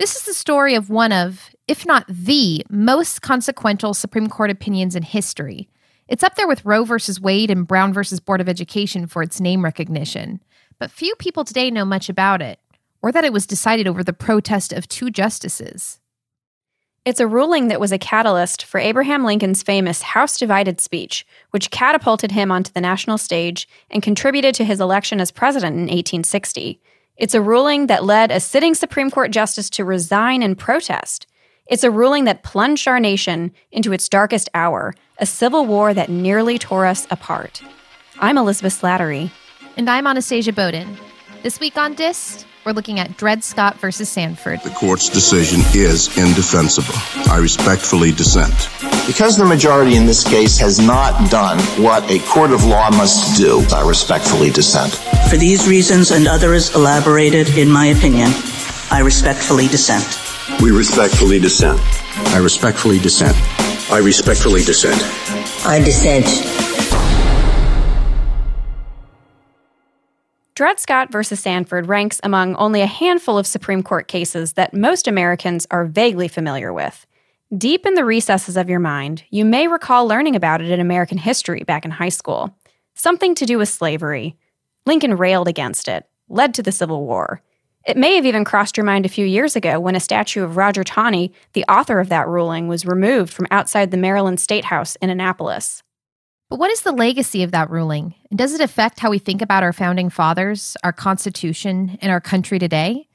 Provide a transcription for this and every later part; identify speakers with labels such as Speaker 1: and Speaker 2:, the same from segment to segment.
Speaker 1: This is the story of one of, if not the, most consequential Supreme Court opinions in history. It's up there with Roe versus Wade and Brown versus Board of Education for its name recognition. But few people today know much about it, or that it was decided over the protest of two justices.
Speaker 2: It's a ruling that was a catalyst for Abraham Lincoln's famous House Divided speech, which catapulted him onto the national stage and contributed to his election as president in 1860. It's a ruling that led a sitting Supreme Court justice to resign in protest. It's a ruling that plunged our nation into its darkest hour, a civil war that nearly tore us apart. I'm Elizabeth Slattery.
Speaker 1: And I'm Anastasia Boden. This week on Dissed, we're looking at Dred Scott versus Sandford.
Speaker 3: The court's decision is indefensible. I respectfully dissent.
Speaker 4: Because the majority in this case has not done what a court of law must do, I respectfully dissent.
Speaker 5: For these reasons and others elaborated in my opinion, I respectfully dissent.
Speaker 6: We respectfully dissent.
Speaker 3: I respectfully dissent.
Speaker 6: I respectfully dissent.
Speaker 7: I dissent.
Speaker 2: Dred Scott versus Sandford ranks among only a handful of Supreme Court cases that most Americans are vaguely familiar with. Deep in the recesses of your mind, you may recall learning about it in American history back in high school. Something to do with slavery. Lincoln railed against it, led to the Civil War. It may have even crossed your mind a few years ago when a statue of Roger Taney, the author of that ruling, was removed from outside the Maryland State House in Annapolis.
Speaker 1: But what is the legacy of that ruling? And does it affect how we think about our founding fathers, our Constitution, and our country today?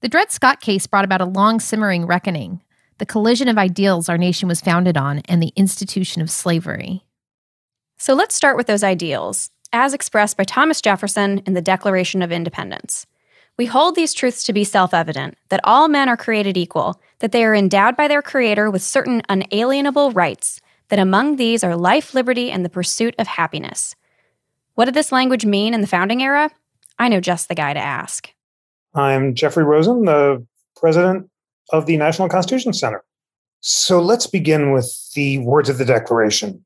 Speaker 1: The Dred Scott case brought about a long simmering reckoning the collision of ideals our nation was founded on and the institution of slavery.
Speaker 2: So let's start with those ideals, as expressed by Thomas Jefferson in the Declaration of Independence. We hold these truths to be self evident that all men are created equal, that they are endowed by their Creator with certain unalienable rights, that among these are life, liberty, and the pursuit of happiness. What did this language mean in the founding era? I know just the guy to ask.
Speaker 8: I'm Jeffrey Rosen, the president of the National Constitution Center. So let's begin with the words of the Declaration.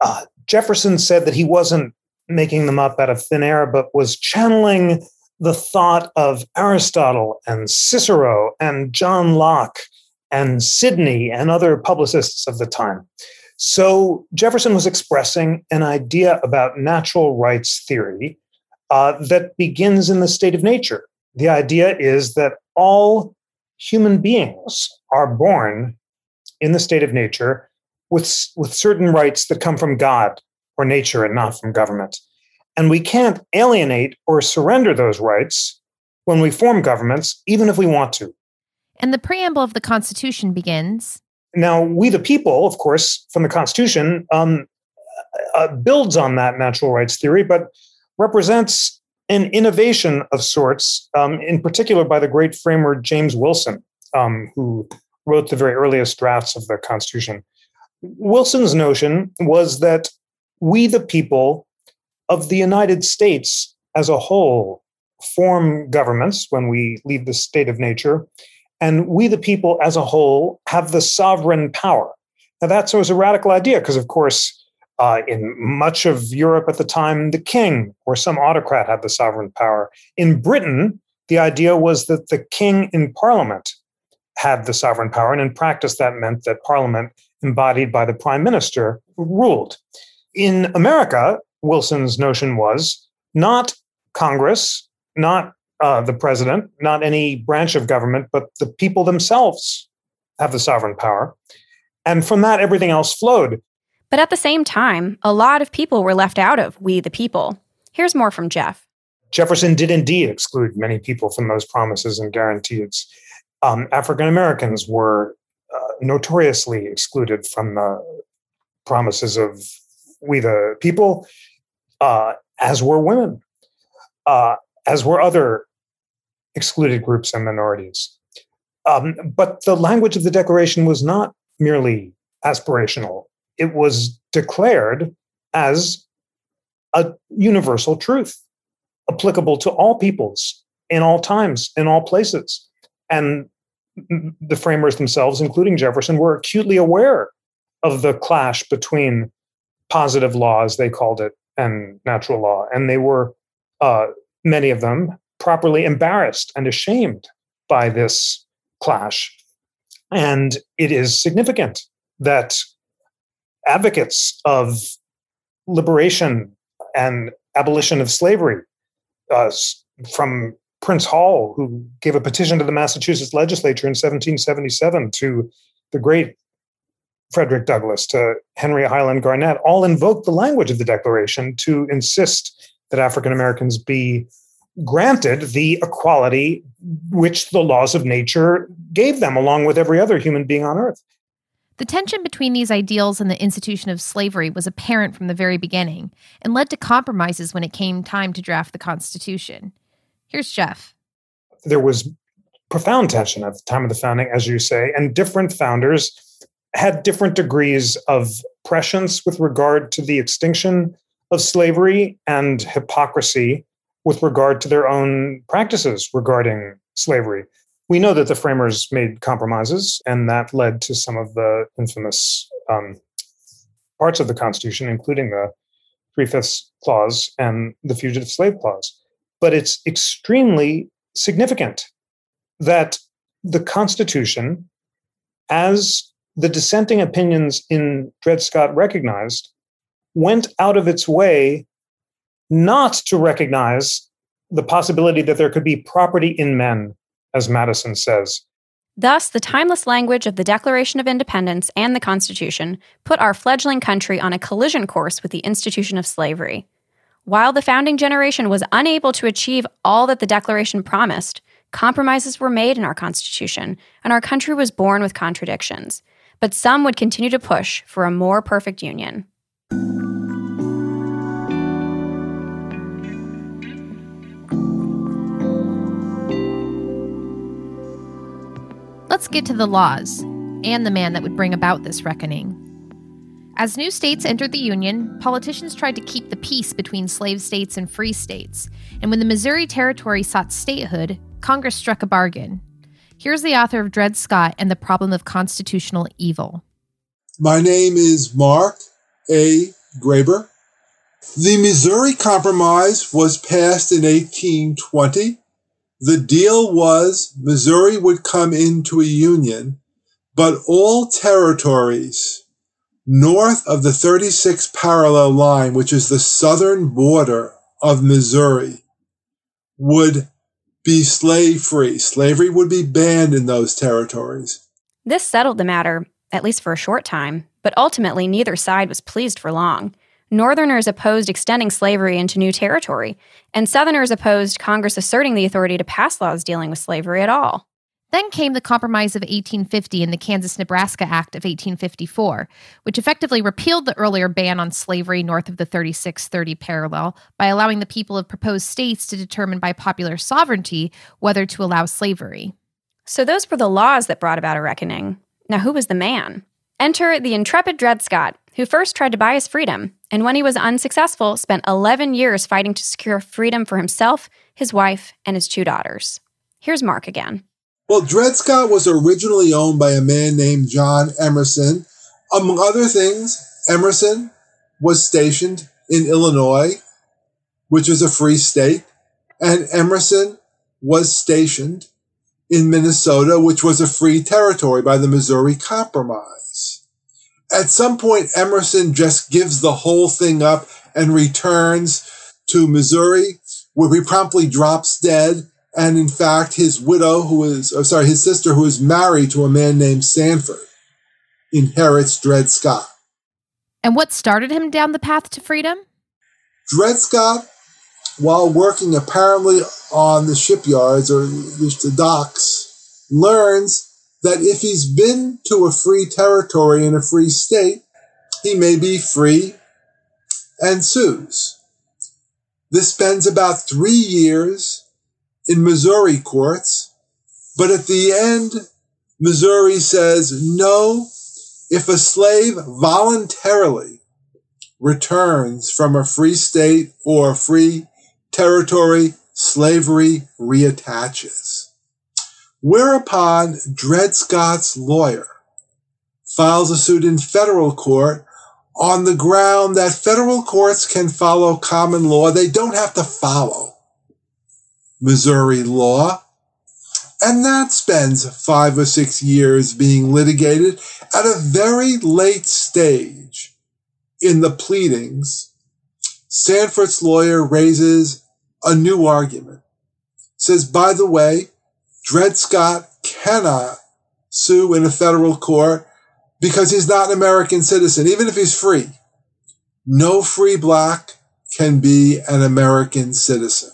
Speaker 8: Uh, Jefferson said that he wasn't making them up out of thin air, but was channeling the thought of Aristotle and Cicero and John Locke and Sidney and other publicists of the time. So Jefferson was expressing an idea about natural rights theory uh, that begins in the state of nature. The idea is that all human beings are born in the state of nature with, with certain rights that come from God or nature and not from government. And we can't alienate or surrender those rights when we form governments, even if we want to.
Speaker 1: And the preamble of the Constitution begins
Speaker 8: Now, we the people, of course, from the Constitution, um, uh, builds on that natural rights theory, but represents an innovation of sorts, um, in particular by the great framer James Wilson, um, who wrote the very earliest drafts of the Constitution. Wilson's notion was that we the people of the United States as a whole form governments when we leave the state of nature, and we, the people as a whole, have the sovereign power. Now, that was a radical idea because, of course, uh, in much of Europe at the time, the king or some autocrat had the sovereign power. In Britain, the idea was that the king in parliament had the sovereign power. And in practice, that meant that parliament, embodied by the prime minister, ruled. In America, Wilson's notion was not Congress, not uh, the president, not any branch of government, but the people themselves have the sovereign power. And from that, everything else flowed.
Speaker 2: But at the same time, a lot of people were left out of We the People. Here's more from Jeff.
Speaker 8: Jefferson did indeed exclude many people from those promises and guarantees. Um, African Americans were uh, notoriously excluded from the promises of We the People uh, as were women, uh, as were other excluded groups and minorities. Um, but the language of the Declaration was not merely aspirational, it was declared as a universal truth applicable to all peoples in all times, in all places. And the framers themselves, including Jefferson, were acutely aware of the clash between positive law, as they called it, and natural law. And they were, uh, many of them, properly embarrassed and ashamed by this clash. And it is significant that advocates of liberation and abolition of slavery, uh, from Prince Hall, who gave a petition to the Massachusetts legislature in 1777, to the great Frederick Douglass, to Henry Highland Garnet, all invoked the language of the Declaration to insist that African Americans be granted the equality which the laws of nature gave them, along with every other human being on earth.
Speaker 1: The tension between these ideals and the institution of slavery was apparent from the very beginning and led to compromises when it came time to draft the Constitution. Here's Jeff.
Speaker 8: There was profound tension at the time of the founding, as you say, and different founders had different degrees of prescience with regard to the extinction of slavery and hypocrisy with regard to their own practices regarding slavery. We know that the framers made compromises, and that led to some of the infamous um, parts of the Constitution, including the Three Fifths Clause and the Fugitive Slave Clause. But it's extremely significant that the Constitution, as the dissenting opinions in Dred Scott recognized, went out of its way not to recognize the possibility that there could be property in men, as Madison says.
Speaker 2: Thus, the timeless language of the Declaration of Independence and the Constitution put our fledgling country on a collision course with the institution of slavery. While the founding generation was unable to achieve all that the Declaration promised, compromises were made in our Constitution, and our country was born with contradictions. But some would continue to push for a more perfect union.
Speaker 1: Let's get to the laws and the man that would bring about this reckoning. As new states entered the Union, politicians tried to keep the peace between slave states and free states. And when the Missouri Territory sought statehood, Congress struck a bargain. Here's the author of Dred Scott and the Problem of Constitutional Evil.
Speaker 7: My name is Mark A. Graber. The Missouri Compromise was passed in 1820 the deal was Missouri would come into a union, but all territories north of the 36th parallel line, which is the southern border of Missouri, would be slave free. Slavery would be banned in those territories.
Speaker 2: This settled the matter, at least for a short time, but ultimately neither side was pleased for long. Northerners opposed extending slavery into new territory, and Southerners opposed Congress asserting the authority to pass laws dealing with slavery at all.
Speaker 1: Then came the Compromise of 1850 and the Kansas Nebraska Act of 1854, which effectively repealed the earlier ban on slavery north of the 3630 parallel by allowing the people of proposed states to determine by popular sovereignty whether to allow slavery.
Speaker 2: So those were the laws that brought about a reckoning. Now, who was the man? Enter the intrepid Dred Scott, who first tried to buy his freedom, and when he was unsuccessful, spent 11 years fighting to secure freedom for himself, his wife, and his two daughters. Here's Mark again.
Speaker 7: Well, Dred Scott was originally owned by a man named John Emerson. Among other things, Emerson was stationed in Illinois, which is a free state, and Emerson was stationed in Minnesota, which was a free territory by the Missouri Compromise at some point, Emerson just gives the whole thing up and returns to Missouri, where he promptly drops dead. And in fact, his widow, who is, oh, sorry, his sister, who is married to a man named Sanford, inherits Dred Scott.
Speaker 1: And what started him down the path to freedom?
Speaker 7: Dred Scott, while working apparently on the shipyards or the docks, learns that if he's been to a free territory in a free state, he may be free and sues. This spends about three years in Missouri courts, but at the end, Missouri says no, if a slave voluntarily returns from a free state or a free territory, slavery reattaches. Whereupon Dred Scott's lawyer files a suit in federal court on the ground that federal courts can follow common law. They don't have to follow Missouri law. And that spends five or six years being litigated at a very late stage in the pleadings. Sanford's lawyer raises a new argument. Says, by the way, Dred Scott cannot sue in a federal court because he's not an American citizen, even if he's free. No free black can be an American citizen.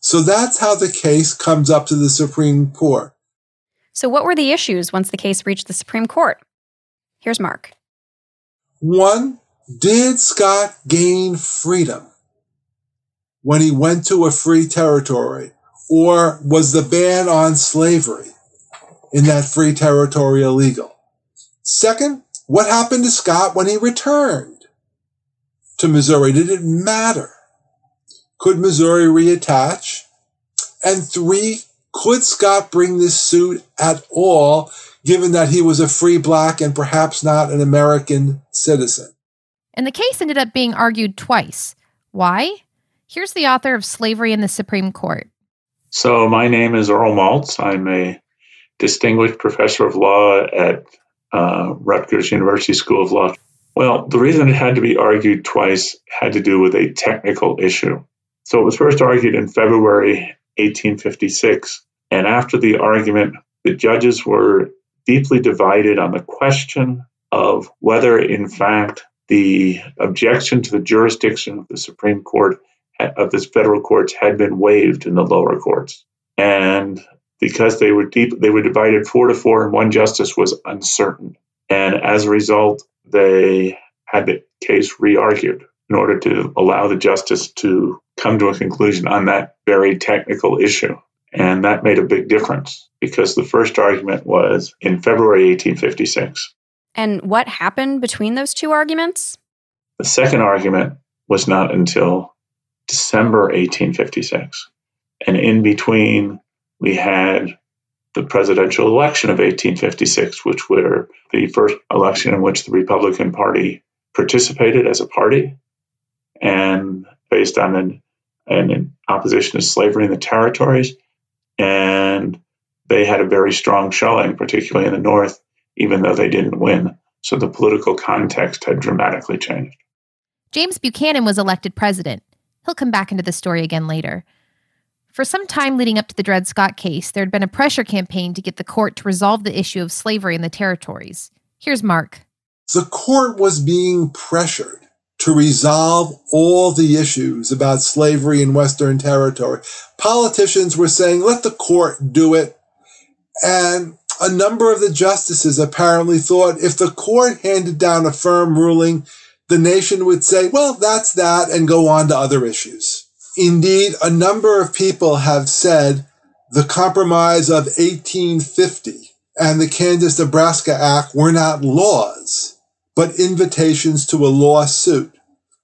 Speaker 7: So that's how the case comes up to the Supreme Court.
Speaker 2: So, what were the issues once the case reached the Supreme Court? Here's Mark.
Speaker 7: One, did Scott gain freedom when he went to a free territory? Or was the ban on slavery in that free territory illegal? Second, what happened to Scott when he returned to Missouri? Did it matter? Could Missouri reattach? And three, could Scott bring this suit at all, given that he was a free black and perhaps not an American citizen?
Speaker 1: And the case ended up being argued twice. Why? Here's the author of Slavery in the Supreme Court.
Speaker 9: So, my name is Earl Maltz. I'm a distinguished professor of law at uh, Rutgers University School of Law. Well, the reason it had to be argued twice had to do with a technical issue. So, it was first argued in February 1856. And after the argument, the judges were deeply divided on the question of whether, in fact, the objection to the jurisdiction of the Supreme Court of this federal courts had been waived in the lower courts. And because they were deep, they were divided four to four, and one justice was uncertain. And as a result, they had the case re-argued in order to allow the justice to come to a conclusion on that very technical issue. And that made a big difference because the first argument was in February 1856.
Speaker 2: And what happened between those two arguments?
Speaker 9: The second argument was not until December 1856. And in between, we had the presidential election of 1856, which were the first election in which the Republican Party participated as a party and based on an, an opposition to slavery in the territories. And they had a very strong showing, particularly in the North, even though they didn't win. So the political context had dramatically changed.
Speaker 1: James Buchanan was elected president. He'll come back into the story again later. For some time leading up to the Dred Scott case, there had been a pressure campaign to get the court to resolve the issue of slavery in the territories. Here's Mark.
Speaker 7: The court was being pressured to resolve all the issues about slavery in Western Territory. Politicians were saying, let the court do it. And a number of the justices apparently thought if the court handed down a firm ruling, the nation would say, well, that's that, and go on to other issues. Indeed, a number of people have said the Compromise of 1850 and the Kansas Nebraska Act were not laws, but invitations to a lawsuit.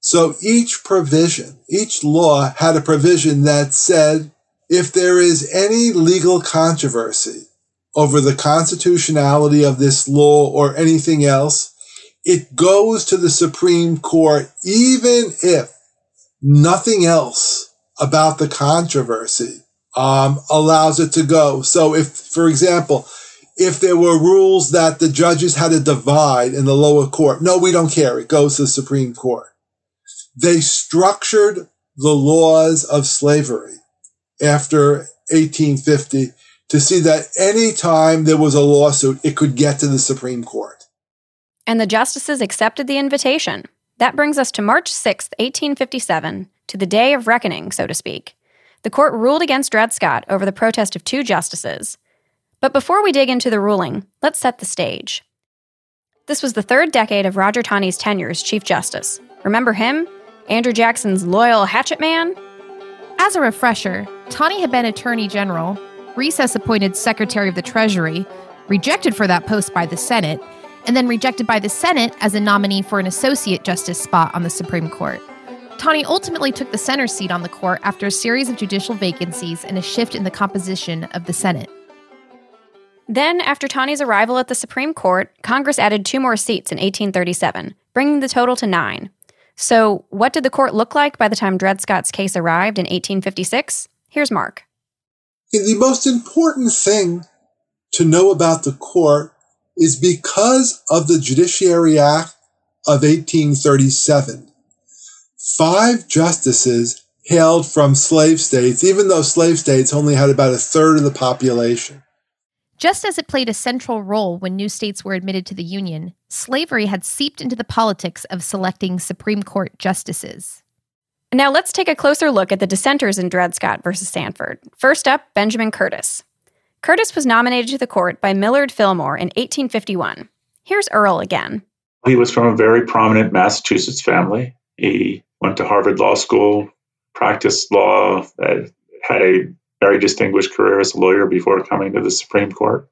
Speaker 7: So each provision, each law had a provision that said if there is any legal controversy over the constitutionality of this law or anything else, it goes to the Supreme Court, even if nothing else about the controversy um, allows it to go. So, if, for example, if there were rules that the judges had to divide in the lower court, no, we don't care. It goes to the Supreme Court. They structured the laws of slavery after 1850 to see that any time there was a lawsuit, it could get to the Supreme Court.
Speaker 2: And the justices accepted the invitation. That brings us to March 6, 1857, to the day of reckoning, so to speak. The court ruled against Dred Scott over the protest of two justices. But before we dig into the ruling, let's set the stage. This was the third decade of Roger Taney's tenure as Chief Justice. Remember him? Andrew Jackson's loyal hatchet man?
Speaker 1: As a refresher, Taney had been Attorney General, recess appointed Secretary of the Treasury, rejected for that post by the Senate, and then rejected by the Senate as a nominee for an associate justice spot on the Supreme Court. Taney ultimately took the center seat on the court after a series of judicial vacancies and a shift in the composition of the Senate.
Speaker 2: Then, after Taney's arrival at the Supreme Court, Congress added two more seats in 1837, bringing the total to nine. So, what did the court look like by the time Dred Scott's case arrived in 1856? Here's Mark.
Speaker 7: The most important thing to know about the court is because of the Judiciary Act of 1837. Five justices hailed from slave states, even though slave states only had about a third of the population.
Speaker 1: Just as it played a central role when new states were admitted to the Union, slavery had seeped into the politics of selecting Supreme Court justices.
Speaker 2: Now let's take a closer look at the dissenters in Dred Scott versus Sandford. First up, Benjamin Curtis. Curtis was nominated to the court by Millard Fillmore in 1851. Here's Earl again.
Speaker 9: He was from a very prominent Massachusetts family. He went to Harvard Law School, practiced law, had a very distinguished career as a lawyer before coming to the Supreme Court.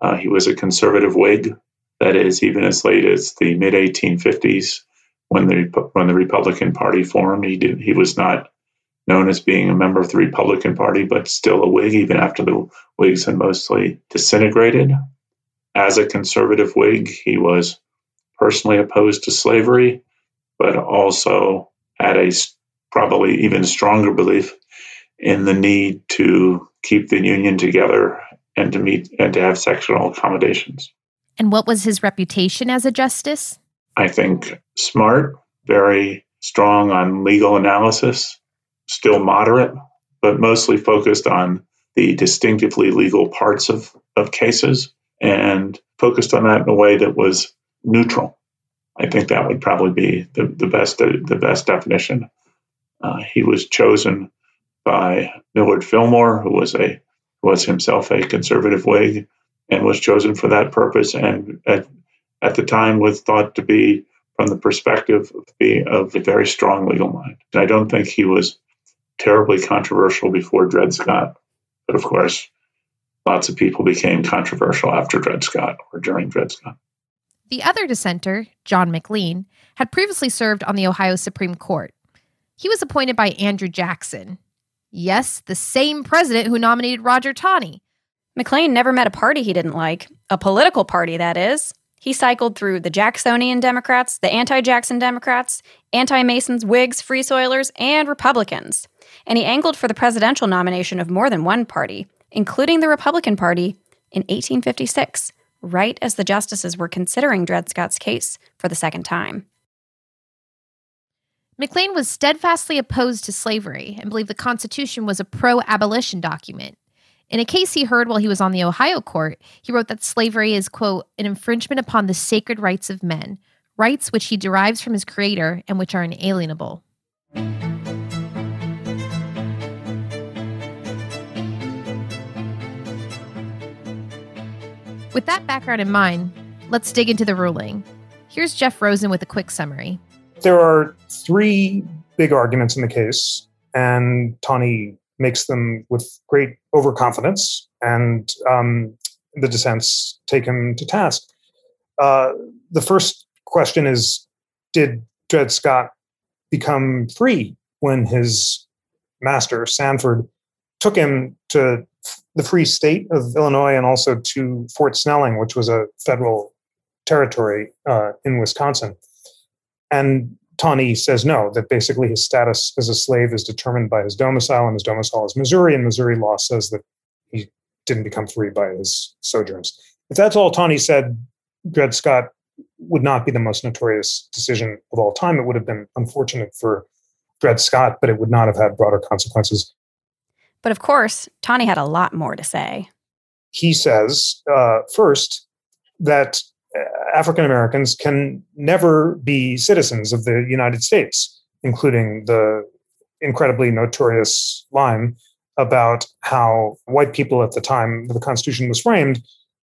Speaker 9: Uh, he was a conservative Whig, that is, even as late as the mid 1850s when the when the Republican Party formed. He did he was not known as being a member of the Republican Party, but still a Whig, even after the Whigs had mostly disintegrated. As a conservative Whig, he was personally opposed to slavery, but also had a probably even stronger belief in the need to keep the Union together and to meet and to have sectional accommodations.
Speaker 1: And what was his reputation as a justice?
Speaker 9: I think smart, very strong on legal analysis, still moderate, but mostly focused on the distinctively legal parts of, of cases and focused on that in a way that was neutral. I think that would probably be the, the best the best definition. Uh, he was chosen by Millard Fillmore, who was a was himself a conservative Whig, and was chosen for that purpose. And at, at the time, was thought to be from the perspective of, the, of a very strong legal mind. I don't think he was terribly controversial before Dred Scott. But of course, lots of people became controversial after Dred Scott or during Dred Scott.
Speaker 1: The other dissenter, John McLean, had previously served on the Ohio Supreme Court. He was appointed by Andrew Jackson. Yes, the same president who nominated Roger Taney.
Speaker 2: McLean never met a party he didn't like, a political party, that is. He cycled through the Jacksonian Democrats, the anti Jackson Democrats, anti Masons, Whigs, Free Soilers, and Republicans and he angled for the presidential nomination of more than one party, including the Republican Party, in 1856, right as the justices were considering Dred Scott's case for the second time.
Speaker 1: McLean was steadfastly opposed to slavery and believed the Constitution was a pro abolition document. In a case he heard while he was on the Ohio court, he wrote that slavery is, quote, an infringement upon the sacred rights of men, rights which he derives from his creator and which are inalienable. With that background in mind, let's dig into the ruling. Here's Jeff Rosen with a quick summary.
Speaker 8: There are three big arguments in the case, and Taney makes them with great overconfidence, and um, the dissents take him to task. Uh, the first question is Did Dred Scott become free when his master, Sanford, took him to the Free State of Illinois and also to Fort Snelling, which was a federal territory uh, in Wisconsin. And Taney says no, that basically his status as a slave is determined by his domicile, and his domicile is Missouri, and Missouri law says that he didn't become free by his sojourns. If that's all Taney said, Dred Scott would not be the most notorious decision of all time. It would have been unfortunate for Dred Scott, but it would not have had broader consequences
Speaker 2: but of course, Taney had a lot more to say.
Speaker 8: He says, uh, first, that African Americans can never be citizens of the United States, including the incredibly notorious line about how white people at the time the Constitution was framed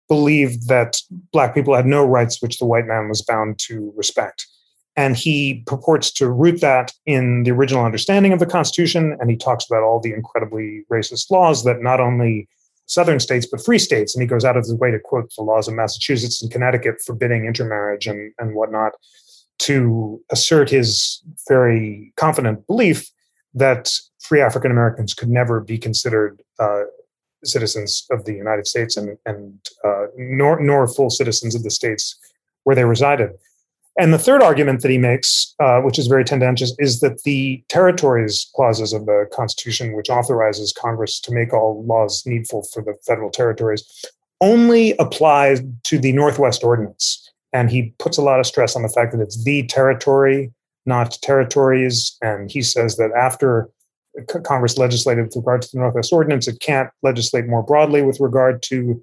Speaker 8: believed that black people had no rights which the white man was bound to respect. And he purports to root that in the original understanding of the Constitution. And he talks about all the incredibly racist laws that not only southern states, but free states. And he goes out of his way to quote the laws of Massachusetts and Connecticut forbidding intermarriage and, and whatnot to assert his very confident belief that free African Americans could never be considered uh, citizens of the United States and, and uh, nor, nor full citizens of the states where they resided. And the third argument that he makes, uh, which is very tendentious, is that the territories clauses of the Constitution, which authorizes Congress to make all laws needful for the federal territories, only applies to the Northwest Ordinance. And he puts a lot of stress on the fact that it's the territory, not territories. And he says that after Congress legislated with regard to the Northwest Ordinance, it can't legislate more broadly with regard to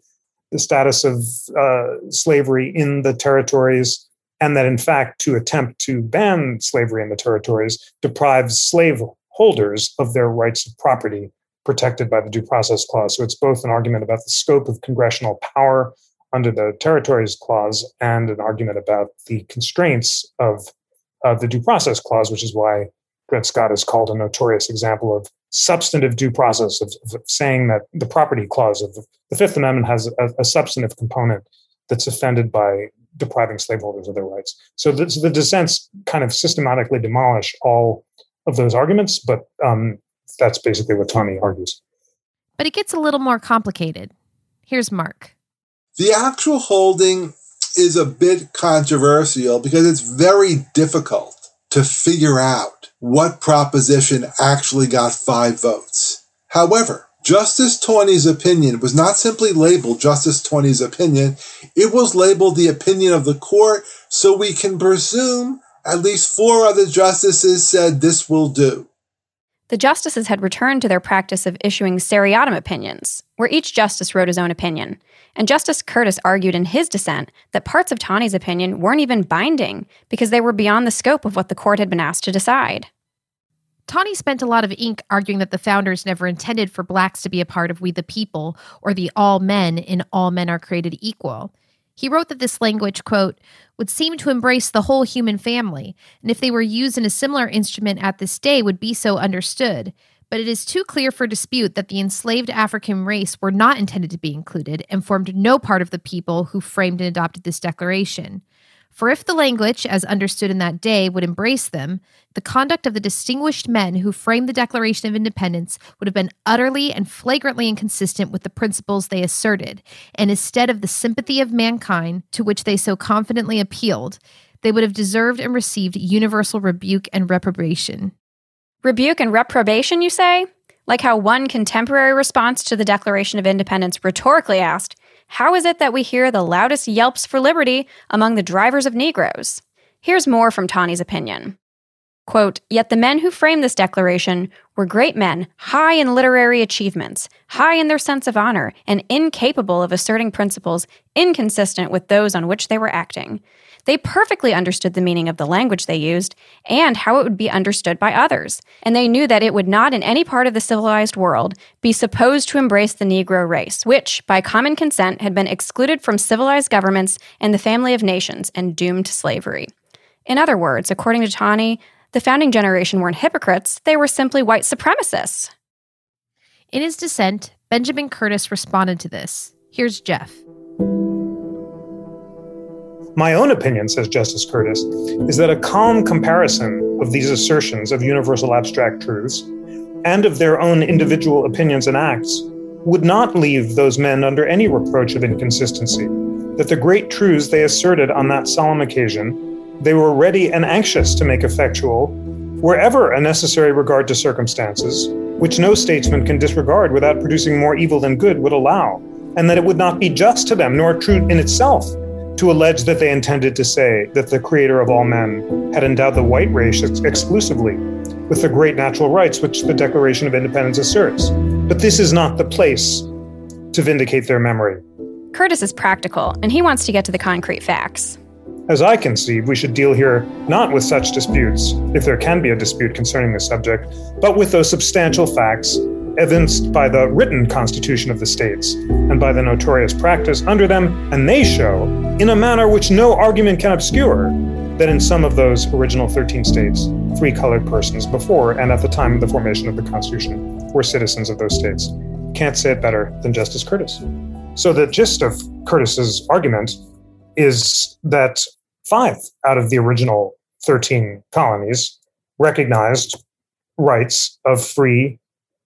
Speaker 8: the status of uh, slavery in the territories and that in fact to attempt to ban slavery in the territories deprives slave holders of their rights of property protected by the due process clause. So it's both an argument about the scope of congressional power under the territories clause and an argument about the constraints of uh, the due process clause which is why Dred Scott is called a notorious example of substantive due process of, of saying that the property clause of the Fifth Amendment has a, a substantive component that's offended by depriving slaveholders of their rights. So the, so the dissents kind of systematically demolish all of those arguments, but um, that's basically what Taney argues.
Speaker 1: But it gets a little more complicated. Here's Mark.
Speaker 7: The actual holding is a bit controversial because it's very difficult to figure out what proposition actually got five votes. However, Justice Taney's opinion was not simply labeled Justice Taney's opinion, it was labeled the opinion of the court, so we can presume at least four other justices said this will do.
Speaker 2: The justices had returned to their practice of issuing seriatim opinions, where each justice wrote his own opinion. And Justice Curtis argued in his dissent that parts of Taney's opinion weren't even binding because they were beyond the scope of what the court had been asked to decide.
Speaker 1: Taney spent a lot of ink arguing that the founders never intended for blacks to be a part of We the People or the all men in All Men Are Created Equal. He wrote that this language, quote, would seem to embrace the whole human family, and if they were used in a similar instrument at this day, would be so understood. But it is too clear for dispute that the enslaved African race were not intended to be included and formed no part of the people who framed and adopted this declaration. For if the language, as understood in that day, would embrace them, the conduct of the distinguished men who framed the Declaration of Independence would have been utterly and flagrantly inconsistent with the principles they asserted, and instead of the sympathy of mankind to which they so confidently appealed, they would have deserved and received universal rebuke and reprobation.
Speaker 2: Rebuke and reprobation, you say? Like how one contemporary response to the Declaration of Independence rhetorically asked, how is it that we hear the loudest yelps for liberty among the drivers of Negroes? Here's more from Taney's opinion. Quote, Yet the men who framed this declaration were great men, high in literary achievements, high in their sense of honor, and incapable of asserting principles inconsistent with those on which they were acting. They perfectly understood the meaning of the language they used and how it would be understood by others, and they knew that it would not in any part of the civilized world be supposed to embrace the Negro race, which, by common consent, had been excluded from civilized governments and the family of nations and doomed to slavery. In other words, according to Taney, the founding generation weren't hypocrites, they were simply white supremacists.
Speaker 1: In his dissent, Benjamin Curtis responded to this. Here's Jeff.
Speaker 8: My own opinion, says Justice Curtis, is that a calm comparison of these assertions of universal abstract truths and of their own individual opinions and acts would not leave those men under any reproach of inconsistency, that the great truths they asserted on that solemn occasion, they were ready and anxious to make effectual wherever a necessary regard to circumstances, which no statesman can disregard without producing more evil than good, would allow, and that it would not be just to them nor true in itself to allege that they intended to say that the creator of all men had endowed the white race ex- exclusively with the great natural rights which the Declaration of Independence asserts. But this is not the place to vindicate their memory.
Speaker 2: Curtis is practical, and he wants to get to the concrete facts.
Speaker 8: As I conceive, we should deal here not with such disputes, if there can be a dispute concerning the subject, but with those substantial facts evinced by the written constitution of the states and by the notorious practice under them, and they show, in a manner which no argument can obscure, that in some of those original 13 states, free colored persons before and at the time of the formation of the Constitution were citizens of those states. Can't say it better than Justice Curtis. So the gist of Curtis's argument is that five out of the original 13 colonies recognized rights of free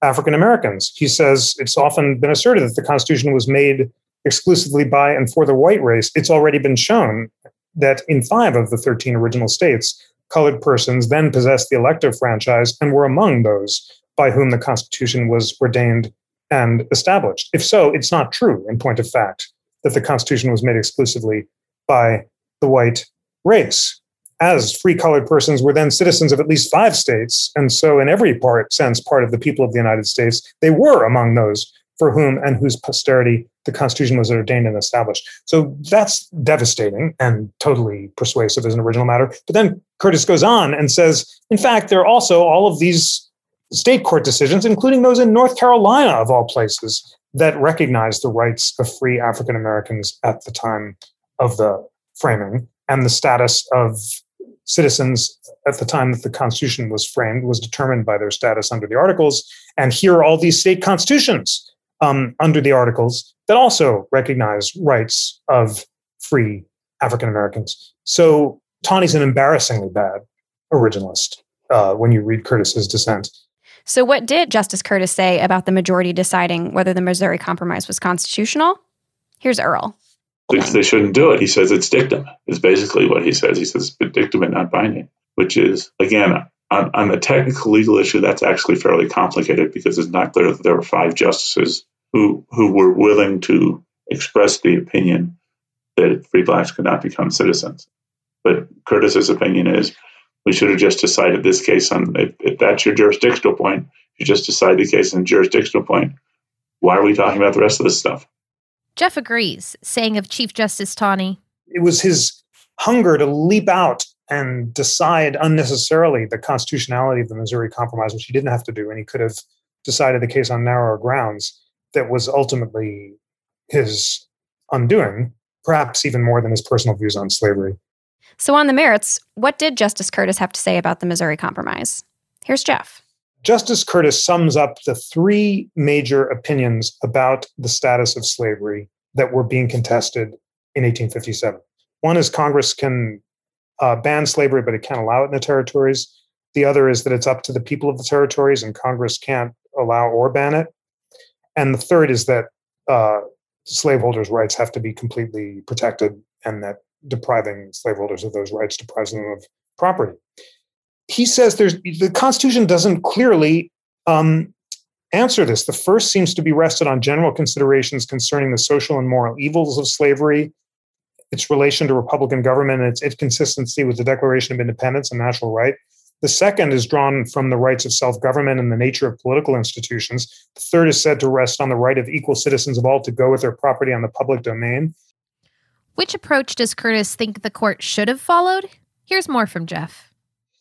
Speaker 8: African Americans. He says it's often been asserted that the Constitution was made exclusively by and for the white race. It's already been shown that in five of the 13 original states, colored persons then possessed the elective franchise and were among those by whom the Constitution was ordained and established. If so, it's not true, in point of fact, that the Constitution was made exclusively by the white race. As free colored persons were then citizens of at least five states, and so in every part sense part of the people of the United States, they were among those for whom and whose posterity the Constitution was ordained and established. So that's devastating and totally persuasive as an original matter. But then Curtis goes on and says, in fact, there are also all of these state court decisions, including those in North Carolina, of all places, that recognize the rights of free African Americans at the time of the framing and the status of citizens at the time that the Constitution was framed was determined by their status under the Articles. And here are all these state constitutions um, under the Articles that also recognize rights of free African Americans. So Taney's an embarrassingly bad originalist uh, when you read Curtis's dissent.
Speaker 2: So, what did Justice Curtis say about the majority deciding whether the Missouri Compromise was constitutional? Here's Earl.
Speaker 9: They shouldn't do it. He says it's dictum, is basically what he says. He says it's dictum and not binding, which is, again, on, on the technical legal issue, that's actually fairly complicated because it's not clear that there were five justices who, who were willing to express the opinion that free blacks could not become citizens. But Curtis's opinion is we should have just decided this case on if, if that's your jurisdictional point, you just decide the case on jurisdictional point. Why are we talking about the rest of this stuff?
Speaker 1: Jeff agrees, saying of Chief Justice Taney.
Speaker 8: It was his hunger to leap out and decide unnecessarily the constitutionality of the Missouri Compromise, which he didn't have to do, and he could have decided the case on narrower grounds, that was ultimately his undoing, perhaps even more than his personal views on slavery.
Speaker 2: So, on the merits, what did Justice Curtis have to say about the Missouri Compromise? Here's Jeff.
Speaker 8: Justice Curtis sums up the three major opinions about the status of slavery that were being contested in 1857. One is Congress can uh, ban slavery, but it can't allow it in the territories. The other is that it's up to the people of the territories and Congress can't allow or ban it. And the third is that uh, slaveholders' rights have to be completely protected and that depriving slaveholders of those rights deprives them of property. He says there's the Constitution doesn't clearly um, answer this. The first seems to be rested on general considerations concerning the social and moral evils of slavery, its relation to Republican government, and its, inconsistency with the Declaration of Independence and natural right. The second is drawn from the rights of self government and the nature of political institutions. The third is said to rest on the right of equal citizens of all to go with their property on the public domain.
Speaker 1: Which approach does Curtis think the court should have followed? Here's more from Jeff.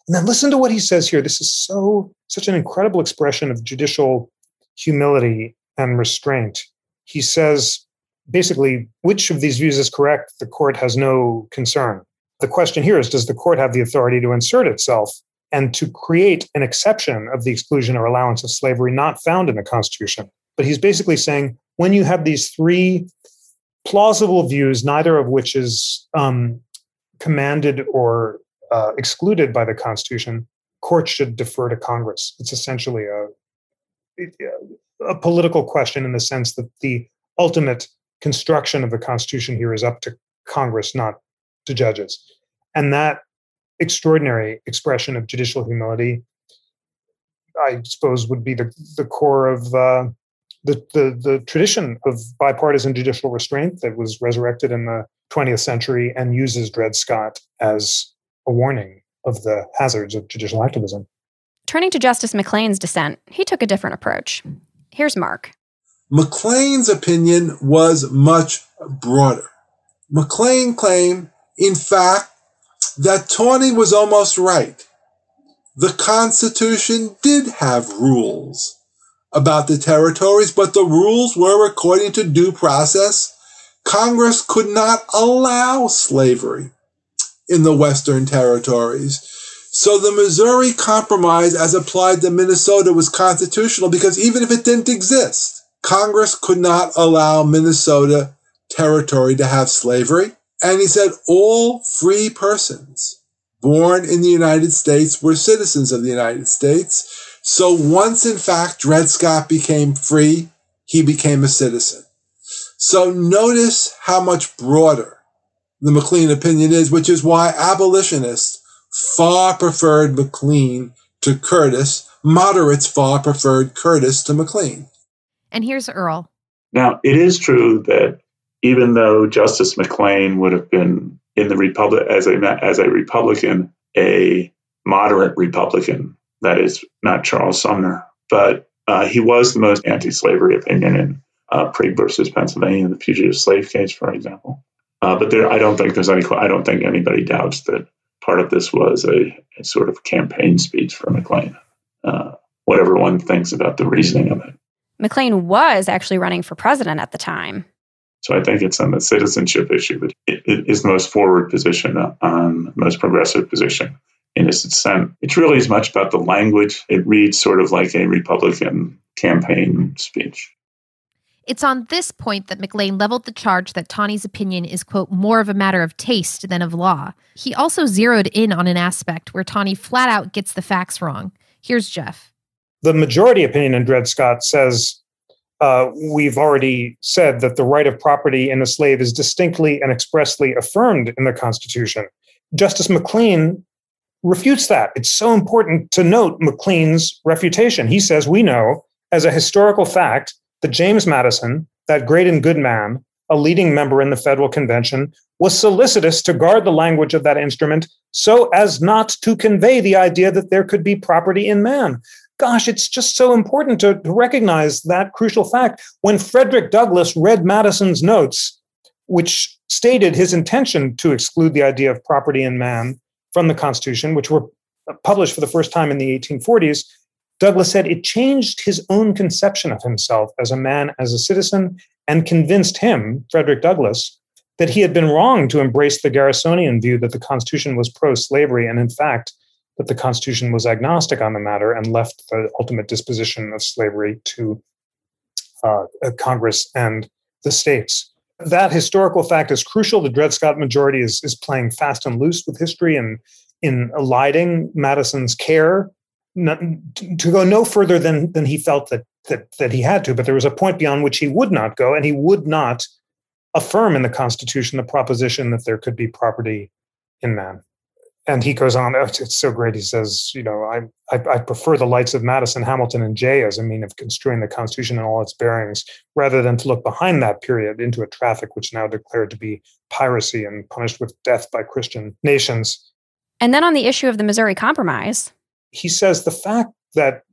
Speaker 8: And then listen to what he says here. This is so such an incredible expression of judicial humility and restraint. He says basically, which of these views is correct? The court has no concern. The question here is Does the court have the authority to insert itself and to create an exception of the exclusion or allowance of slavery not found in the Constitution? But he's basically saying when you have these three plausible views, neither of which is um, commanded or uh, excluded by the Constitution, courts should defer to Congress. It's essentially a a political question in the sense that the ultimate construction of the Constitution here is up to Congress, not to judges. And that extraordinary expression of judicial humility, I suppose, would be the, the core of uh, the, the, the tradition of bipartisan judicial restraint that was resurrected in the 20th century and uses Dred Scott as a warning of the hazards of judicial activism.
Speaker 2: Turning to Justice McLean's dissent, he took a different approach. Here's Mark.
Speaker 7: McLean's opinion was much broader. McLean claimed, in fact, that Taney was almost right. The Constitution did have rules about the territories, but the rules were according to due process. Congress could not allow slavery in the Western territories. So the Missouri Compromise, as applied to Minnesota, was constitutional because even if it didn't exist, Congress could not allow Minnesota territory to have slavery. And he said all free persons born in the United States were citizens of the United States so once, in fact, Dred Scott became free, he became a citizen. So notice how much broader the McLean opinion is, which is why abolitionists far preferred McLean to Curtis, moderates far preferred Curtis to McLean.
Speaker 1: And here's Earl.
Speaker 9: Now, it is true that even though Justice McLean would have been in the Republic as a as a Republican, a moderate Republican, that is not Charles Sumner, but uh, he was the most anti-slavery opinion in uh, Prigg versus Pennsylvania, the fugitive slave case, for example. Uh, but there, I don't think there's any. I don't think anybody doubts that part of this was a, a sort of campaign speech for McLean. Uh, whatever one thinks about the reasoning of it.
Speaker 2: McLean was actually running for president at the time.
Speaker 9: So I think it's on the citizenship issue, but it, it is the most forward position on most progressive position in his dissent. It's really as much about the language. It reads sort of like a Republican campaign speech.
Speaker 1: It's on this point that McLean leveled the charge that Taney's opinion is, quote, more of a matter of taste than of law. He also zeroed in on an aspect where Taney flat out gets the facts wrong. Here's Jeff.
Speaker 8: The majority opinion in Dred Scott says uh, we've already said that the right of property in a slave is distinctly and expressly affirmed in the Constitution. Justice McLean refutes that. It's so important to note McLean's refutation. He says, We know as a historical fact that James Madison, that great and good man, a leading member in the federal convention, was solicitous to guard the language of that instrument so as not to convey the idea that there could be property in man. Gosh, it's just so important to, to recognize that crucial fact. When Frederick Douglass read Madison's notes, which stated his intention to exclude the idea of property in man from the Constitution, which were published for the first time in the 1840s, Douglass said it changed his own conception of himself as a man, as a citizen, and convinced him, Frederick Douglass, that he had been wrong to embrace the Garrisonian view that the Constitution was pro slavery, and in fact, that the Constitution was agnostic on the matter and left the ultimate disposition of slavery to uh, Congress and the states. That historical fact is crucial. The Dred Scott majority is, is playing fast and loose with history and in eliding Madison's care not, to go no further than than he felt that that that he had to. But there was a point beyond which he would not go, and he would not affirm in the Constitution the proposition that there could be property in man. And he goes on. Oh, it's so great. He says, you know, I, I I prefer the lights of Madison, Hamilton, and Jay as a mean of construing the Constitution in all its bearings, rather than to look behind that period into a traffic which now declared to be piracy and punished with death by Christian nations.
Speaker 2: And then on the issue of the Missouri Compromise,
Speaker 8: he says the fact that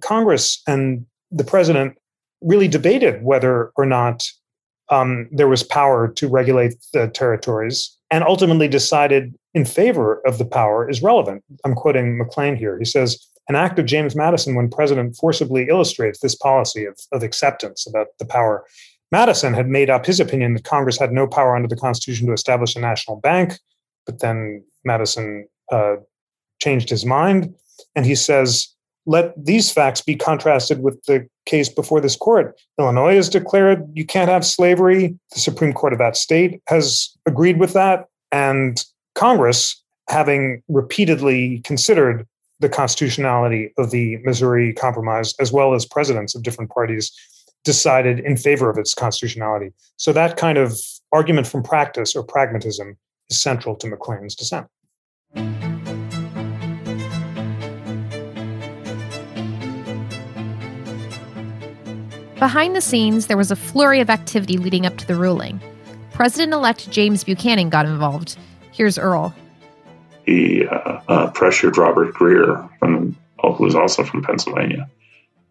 Speaker 8: Congress and the president really debated whether or not um, there was power to regulate the territories and ultimately decided in favor of the power is relevant. I'm quoting McLean here. He says, an act of James Madison when president forcibly illustrates this policy of, of acceptance about the power. Madison had made up his opinion that Congress had no power under the Constitution to establish a national bank, but then Madison uh, changed his mind. And he says, let these facts be contrasted with the case before this court. Illinois has declared you can't have slavery. The Supreme Court of that state has agreed with that. And Congress, having repeatedly considered the constitutionality of the Missouri Compromise, as well as presidents of different parties, decided in favor of its constitutionality. So that kind of argument from practice or pragmatism is central to McLean's dissent.
Speaker 1: Behind the scenes, there was a flurry of activity leading up to the ruling. President elect James Buchanan got involved. Here's Earl.
Speaker 9: He uh, uh, pressured Robert Grier, from, who was also from Pennsylvania,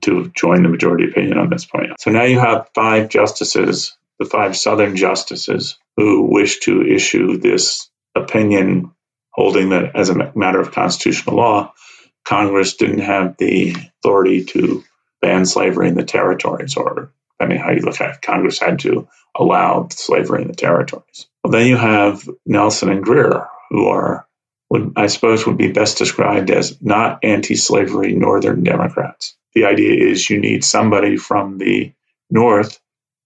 Speaker 9: to join the majority opinion on this point. So now you have five justices, the five Southern justices, who wish to issue this opinion holding that as a matter of constitutional law, Congress didn't have the authority to ban slavery in the territories, or depending on how you look at it, Congress had to allow slavery in the territories. Well, then you have Nelson and Grier, who are, would, I suppose, would be best described as not anti slavery Northern Democrats. The idea is you need somebody from the North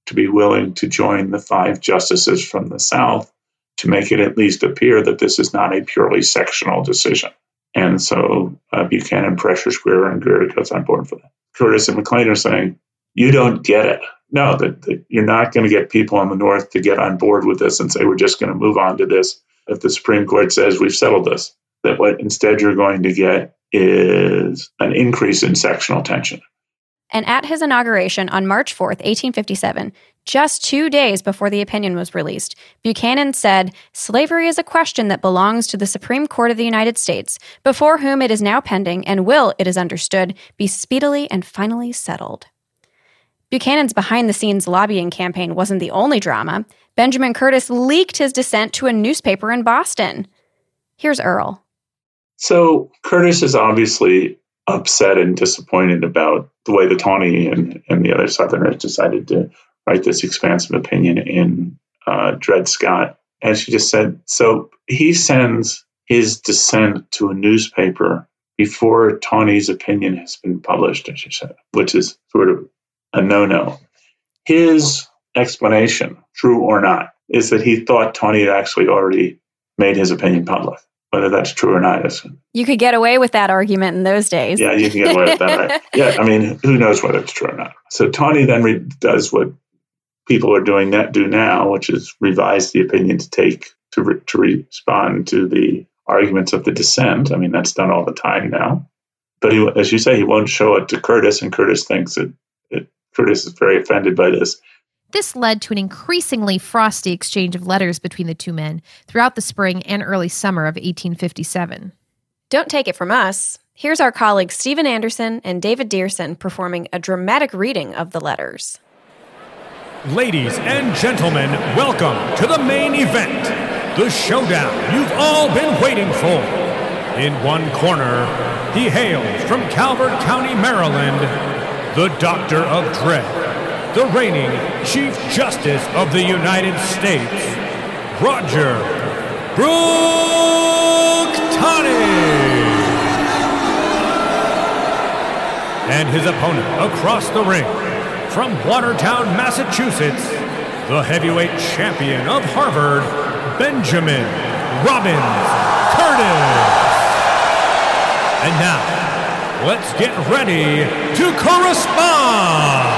Speaker 9: to be willing to join the five justices from the South to make it at least appear that this is not a purely sectional decision. And so uh, Buchanan pressures Grier, and Grier goes on board for that. Curtis and McLean are saying, you don't get it. no, that you're not going to get people in the North to get on board with this and say, we're just going to move on to this. If the Supreme Court says we've settled this, that what instead you're going to get is an increase in sectional tension.
Speaker 2: And at his inauguration on March 4th, 1857, just two days before the opinion was released, Buchanan said, Slavery is a question that belongs to the Supreme Court of the United States, before whom it is now pending and will, it is understood, be speedily and finally settled. Buchanan's behind the scenes lobbying campaign wasn't the only drama. Benjamin Curtis leaked his dissent to a newspaper in Boston. Here's Earl.
Speaker 9: So Curtis is obviously upset and disappointed about the way the Taney and, and the other Southerners decided to write this expansive opinion in uh, Dred Scott. And she just said, so he sends his dissent to a newspaper before Taney's opinion has been published, as she said, which is sort of a no no. His explanation, true or not, is that he thought Taney had actually already made his opinion public. Whether that's true or not is.
Speaker 2: You could get away with that argument in those days.
Speaker 9: Yeah, you can get away with that. yeah, I mean, who knows whether it's true or not. So Taney then re- does what people are doing that do now, which is revise the opinion to take to re- to respond to the arguments of the dissent. I mean, that's done all the time now. But he, as you say, he won't show it to Curtis, and Curtis thinks that, that Curtis is very offended by this.
Speaker 1: This led to an increasingly frosty exchange of letters between the two men throughout the spring and early summer of 1857.
Speaker 2: Don't take it from us. Here's our colleagues Stephen Anderson and David Dearson performing a dramatic reading of the letters.
Speaker 10: Ladies and gentlemen, welcome to the main event, the showdown you've all been waiting for. In one corner, he hails from Calvert County, Maryland, the Doctor of Dread the reigning Chief Justice of the United States, Roger Brooke Taney. And his opponent across the ring, from Watertown, Massachusetts, the heavyweight champion of Harvard, Benjamin Robbins Curtis. And now, let's get ready to correspond.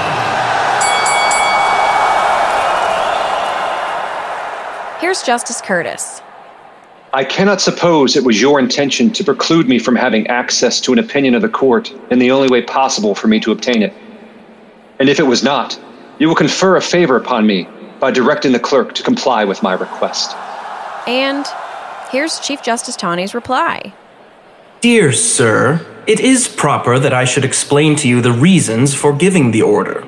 Speaker 2: Here's Justice Curtis.
Speaker 11: I cannot suppose it was your intention to preclude me from having access to an opinion of the court in the only way possible for me to obtain it. And if it was not, you will confer a favor upon me by directing the clerk to comply with my request.
Speaker 2: And here's Chief Justice Taney's reply
Speaker 12: Dear Sir, it is proper that I should explain to you the reasons for giving the order.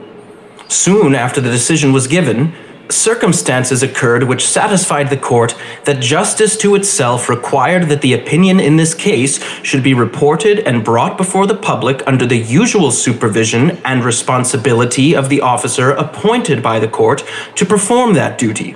Speaker 12: Soon after the decision was given, circumstances occurred which satisfied the court that justice to itself required that the opinion in this case should be reported and brought before the public under the usual supervision and responsibility of the officer appointed by the court to perform that duty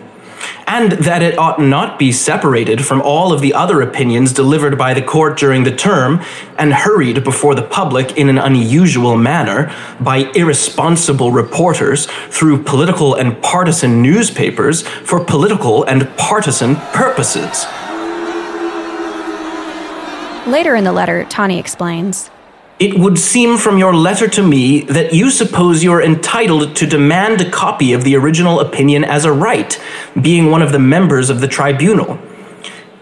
Speaker 12: and that it ought not be separated from all of the other opinions delivered by the court during the term and hurried before the public in an unusual manner by irresponsible reporters through political and partisan newspapers for political and partisan purposes.
Speaker 2: Later in the letter, Taney explains.
Speaker 12: It would seem from your letter to me that you suppose you are entitled to demand a copy of the original opinion as a right, being one of the members of the tribunal.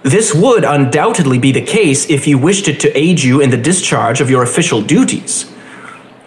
Speaker 12: This would undoubtedly be the case if you wished it to aid you in the discharge of your official duties.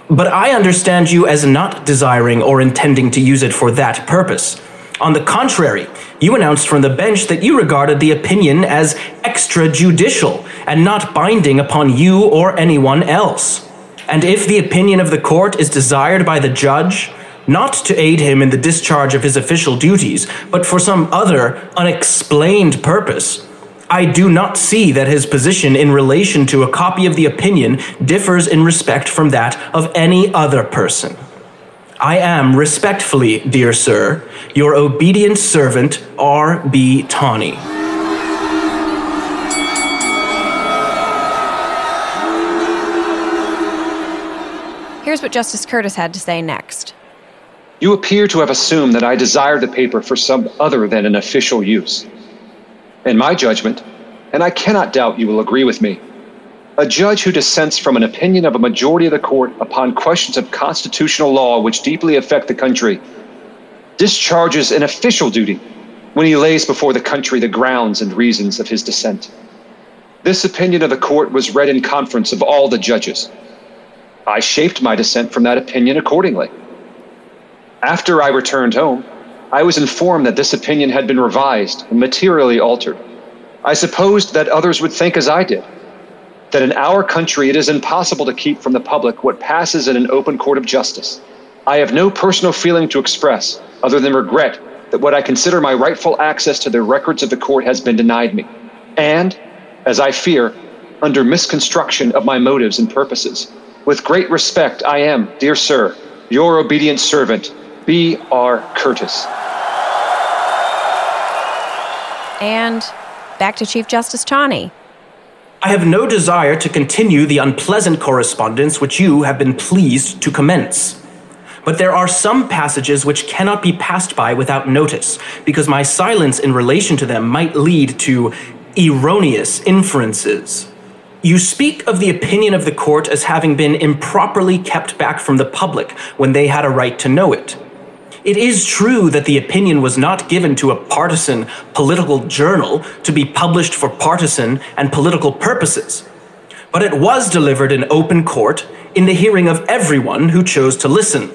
Speaker 12: But I understand you as not desiring or intending to use it for that purpose. On the contrary, you announced from the bench that you regarded the opinion as extrajudicial and not binding upon you or anyone else. And if the opinion of the court is desired by the judge, not to aid him in the discharge of his official duties, but for some other unexplained purpose, I do not see that his position in relation to a copy of the opinion differs in respect from that of any other person. I am respectfully, dear sir, your obedient servant, R. B.
Speaker 2: Here's what Justice Curtis had to say next.
Speaker 11: You appear to have assumed that I desire the paper for some other than an official use. In my judgment, and I cannot doubt you will agree with me, A judge who dissents from an opinion of a majority of the court upon questions of constitutional law which deeply affect the country discharges an official duty when he lays before the country the grounds and reasons of his dissent. This opinion of the court was read in conference of all the judges. I shaped my dissent from that opinion accordingly. After I returned home, I was informed that this opinion had been revised and materially altered. I supposed that others would think as I did that in our country it is impossible to keep from the public what passes in an open court of justice. I have no personal feeling to express other than regret that what I consider my rightful access to the records of the court has been denied me. And, as I fear, under misconstruction of my motives and purposes. With great respect, I am, dear sir, your obedient servant, B. R. Curtis.
Speaker 2: And back to Chief Justice Taney.
Speaker 12: I have no desire to continue the unpleasant correspondence which you have been pleased to commence. But there are some passages which cannot be passed by without notice, because my silence in relation to them might lead to erroneous inferences. You speak of the opinion of the court as having been improperly kept back from the public when they had a right to know it. It is true that the opinion was not given to a partisan political journal to be published for partisan and political purposes, but it was delivered in open court in the hearing of everyone who chose to listen.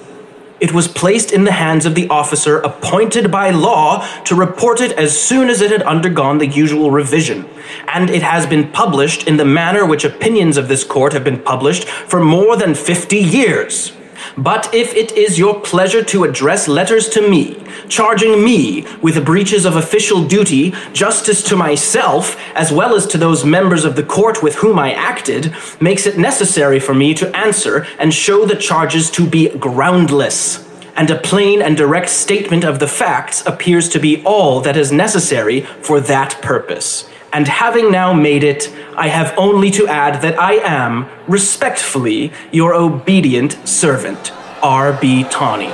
Speaker 12: It was placed in the hands of the officer appointed by law to report it as soon as it had undergone the usual revision, and it has been published in the manner which opinions of this court have been published for more than 50 years. But if it is your pleasure to address letters to me, charging me with breaches of official duty, justice to myself, as well as to those members of the court with whom I acted, makes it necessary for me to answer and show the charges to be groundless. And a plain and direct statement of the facts appears to be all that is necessary for that purpose. And having now made it, I have only to add that I am, respectfully, your obedient servant, R.B. Taney.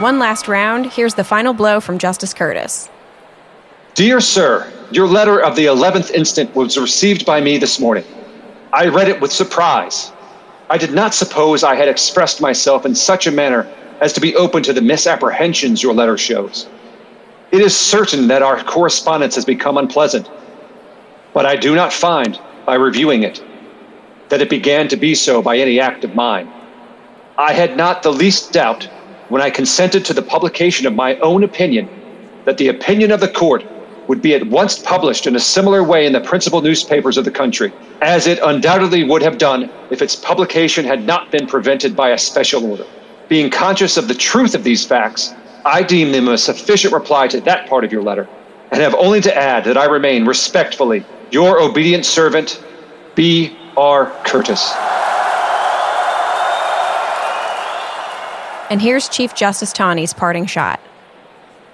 Speaker 2: One last round. Here's the final blow from Justice Curtis.
Speaker 11: Dear Sir, your letter of the 11th instant was received by me this morning. I read it with surprise. I did not suppose I had expressed myself in such a manner as to be open to the misapprehensions your letter shows. It is certain that our correspondence has become unpleasant, but I do not find, by reviewing it, that it began to be so by any act of mine. I had not the least doubt when I consented to the publication of my own opinion that the opinion of the court would be at once published in a similar way in the principal newspapers of the country, as it undoubtedly would have done if its publication had not been prevented by a special order. Being conscious of the truth of these facts, I deem them a sufficient reply to that part of your letter, and have only to add that I remain respectfully your obedient servant, B. R. Curtis.
Speaker 2: And here's Chief Justice Taney's parting shot.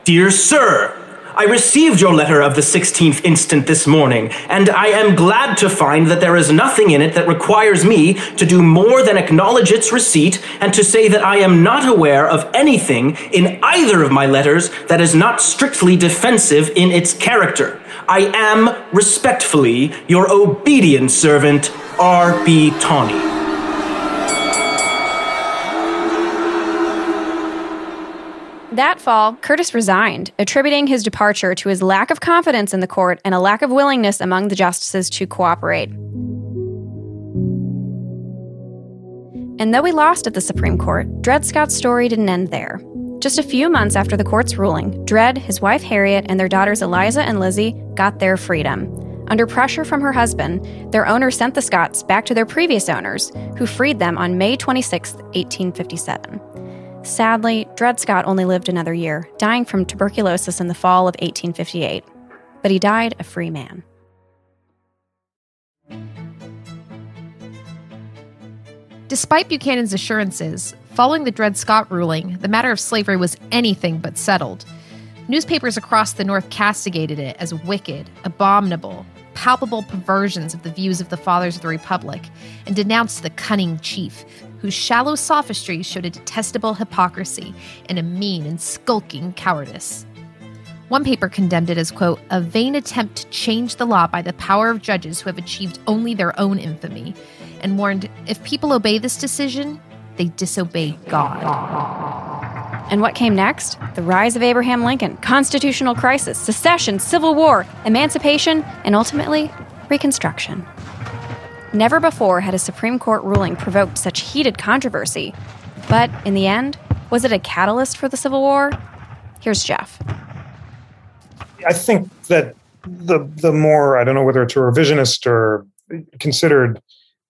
Speaker 12: Dear Sir, I received your letter of the 16th instant this morning, and I am glad to find that there is nothing in it that requires me to do more than acknowledge its receipt and to say that I am not aware of anything in either of my letters that is not strictly defensive in its character. I am, respectfully, your obedient servant, R.B. Taney.
Speaker 2: That fall, Curtis resigned, attributing his departure to his lack of confidence in the court and a lack of willingness among the justices to cooperate. And though he lost at the Supreme Court, Dred Scott's story didn't end there. Just a few months after the court's ruling, Dred, his wife Harriet, and their daughters Eliza and Lizzie got their freedom. Under pressure from her husband, their owner sent the Scotts back to their previous owners, who freed them on May 26, 1857. Sadly, Dred Scott only lived another year, dying from tuberculosis in the fall of 1858. But he died a free man.
Speaker 1: Despite Buchanan's assurances, following the Dred Scott ruling, the matter of slavery was anything but settled. Newspapers across the North castigated it as wicked, abominable, palpable perversions of the views of the fathers of the Republic, and denounced the cunning chief whose shallow sophistry showed a detestable hypocrisy and a mean and skulking cowardice. One paper condemned it as, quote, a vain attempt to change the law by the power of judges who have achieved only their own infamy, and warned if people obey this decision, they disobey God.
Speaker 2: And what came next? The rise of Abraham Lincoln, constitutional crisis, secession, civil war, emancipation, and ultimately, Reconstruction. Never before had a Supreme Court ruling provoked such heated controversy. But in the end, was it a catalyst for the Civil War? Here's Jeff.
Speaker 8: I think that the the more I don't know whether it's a revisionist or considered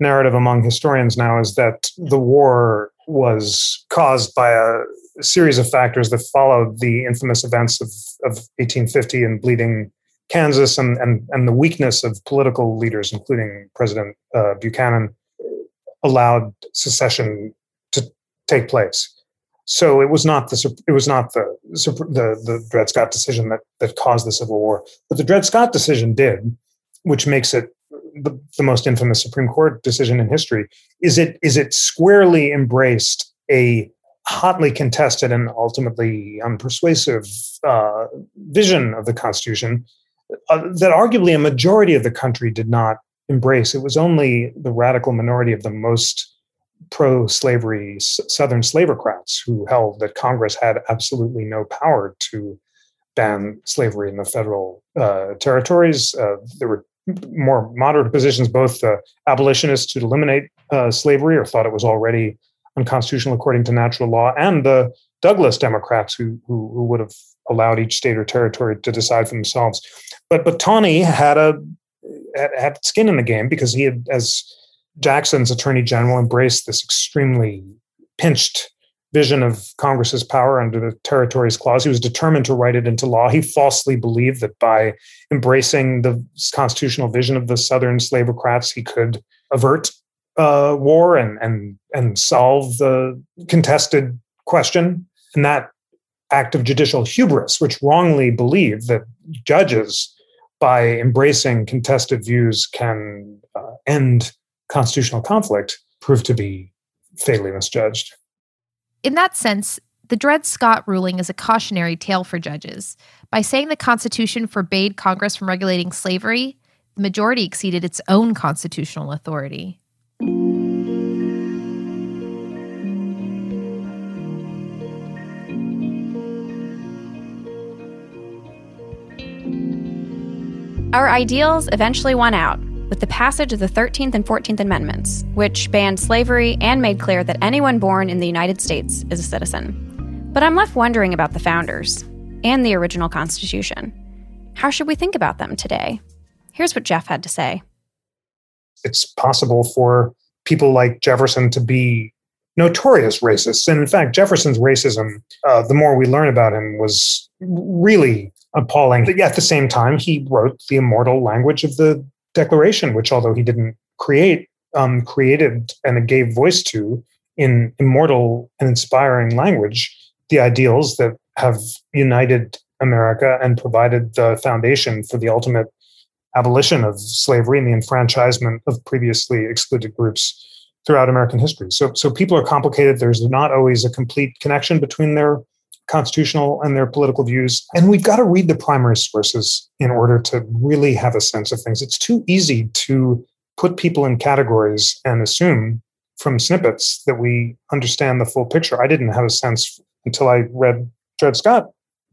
Speaker 8: narrative among historians now is that the war was caused by a series of factors that followed the infamous events of, of 1850 and bleeding Kansas and, and, and the weakness of political leaders, including President uh, Buchanan, allowed secession to take place. So it was not the it was not the the, the Dred Scott decision that that caused the Civil War, but the Dred Scott decision did, which makes it the, the most infamous Supreme Court decision in history. Is it is it squarely embraced a hotly contested and ultimately unpersuasive uh, vision of the Constitution uh, that arguably a majority of the country did not embrace. It was only the radical minority of the most pro slavery Southern slaveocrats who held that Congress had absolutely no power to ban slavery in the federal uh, territories. Uh, there were more moderate positions, both the abolitionists who eliminate uh, slavery or thought it was already unconstitutional according to natural law, and the Douglas Democrats who, who, who would have allowed each state or territory to decide for themselves. But but Taney had a had, skin in the game because he had, as Jackson's attorney general embraced this extremely pinched vision of Congress's power under the Territories Clause. He was determined to write it into law. He falsely believed that by embracing the constitutional vision of the Southern slaveocrats, he could avert uh, war and and and solve the contested question. And that act of judicial hubris, which wrongly believed that judges, by embracing contested views, can uh, end constitutional conflict proved to be fatally misjudged.
Speaker 1: In that sense, the Dred Scott ruling is a cautionary tale for judges. By saying the Constitution forbade Congress from regulating slavery, the majority exceeded its own constitutional authority.
Speaker 2: Our ideals eventually won out with the passage of the 13th and 14th Amendments, which banned slavery and made clear that anyone born in the United States is a citizen. But I'm left wondering about the founders and the original Constitution. How should we think about them today? Here's what Jeff had to say.
Speaker 8: It's possible for people like Jefferson to be notorious racists. And in fact, Jefferson's racism, uh, the more we learn about him, was really appalling. But yet at the same time, he wrote the immortal language of the Declaration, which, although he didn't create, um, created and gave voice to in immortal and inspiring language the ideals that have united America and provided the foundation for the ultimate abolition of slavery and the enfranchisement of previously excluded groups throughout American history. So, so people are complicated. There's not always a complete connection between their constitutional and their political views. And we've got to read the primary sources in order to really have a sense of things. It's too easy to put people in categories and assume from snippets that we understand the full picture. I didn't have a sense until I read Dred Scott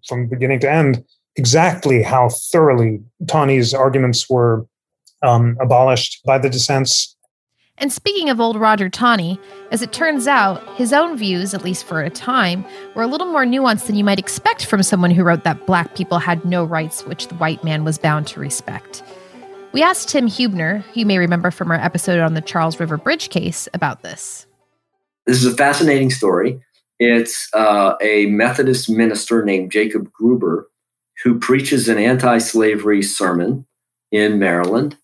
Speaker 8: from beginning to end exactly how thoroughly Taney's arguments were um, abolished by the dissents
Speaker 1: and speaking of old Roger Taney, as it turns out, his own views, at least for a time, were a little more nuanced than you might expect from someone who wrote that black people had no rights which the white man was bound to respect. We asked Tim Huebner, who you may remember from our episode on the Charles River Bridge case, about this.
Speaker 13: This is a fascinating story. It's uh, a Methodist minister named Jacob Gruber who preaches an anti slavery sermon in Maryland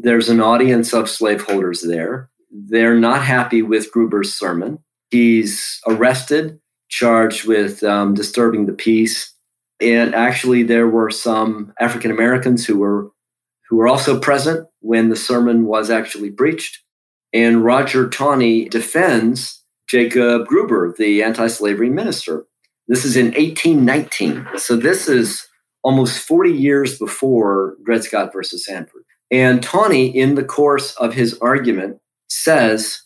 Speaker 13: there's an audience of slaveholders there. They're not happy with Gruber's sermon. He's arrested, charged with um, disturbing the peace. And actually, there were some African Americans who were who were also present when the sermon was actually preached. And Roger Taney defends Jacob Gruber, the anti-slavery minister. This is in 1819. So this is almost 40 years before Dred Scott versus Sandford. And Taney, in the course of his argument, says,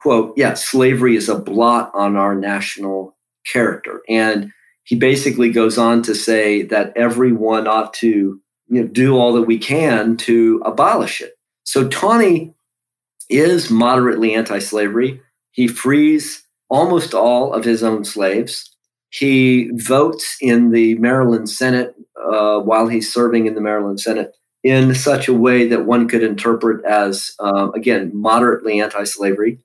Speaker 13: quote, yeah, slavery is a blot on our national character. And he basically goes on to say that everyone ought to you know, do all that we can to abolish it. So Taney is moderately anti slavery. He frees almost all of his own slaves. He votes in the Maryland Senate uh, while he's serving in the Maryland Senate in such a way that one could interpret as, uh, again, moderately anti slavery.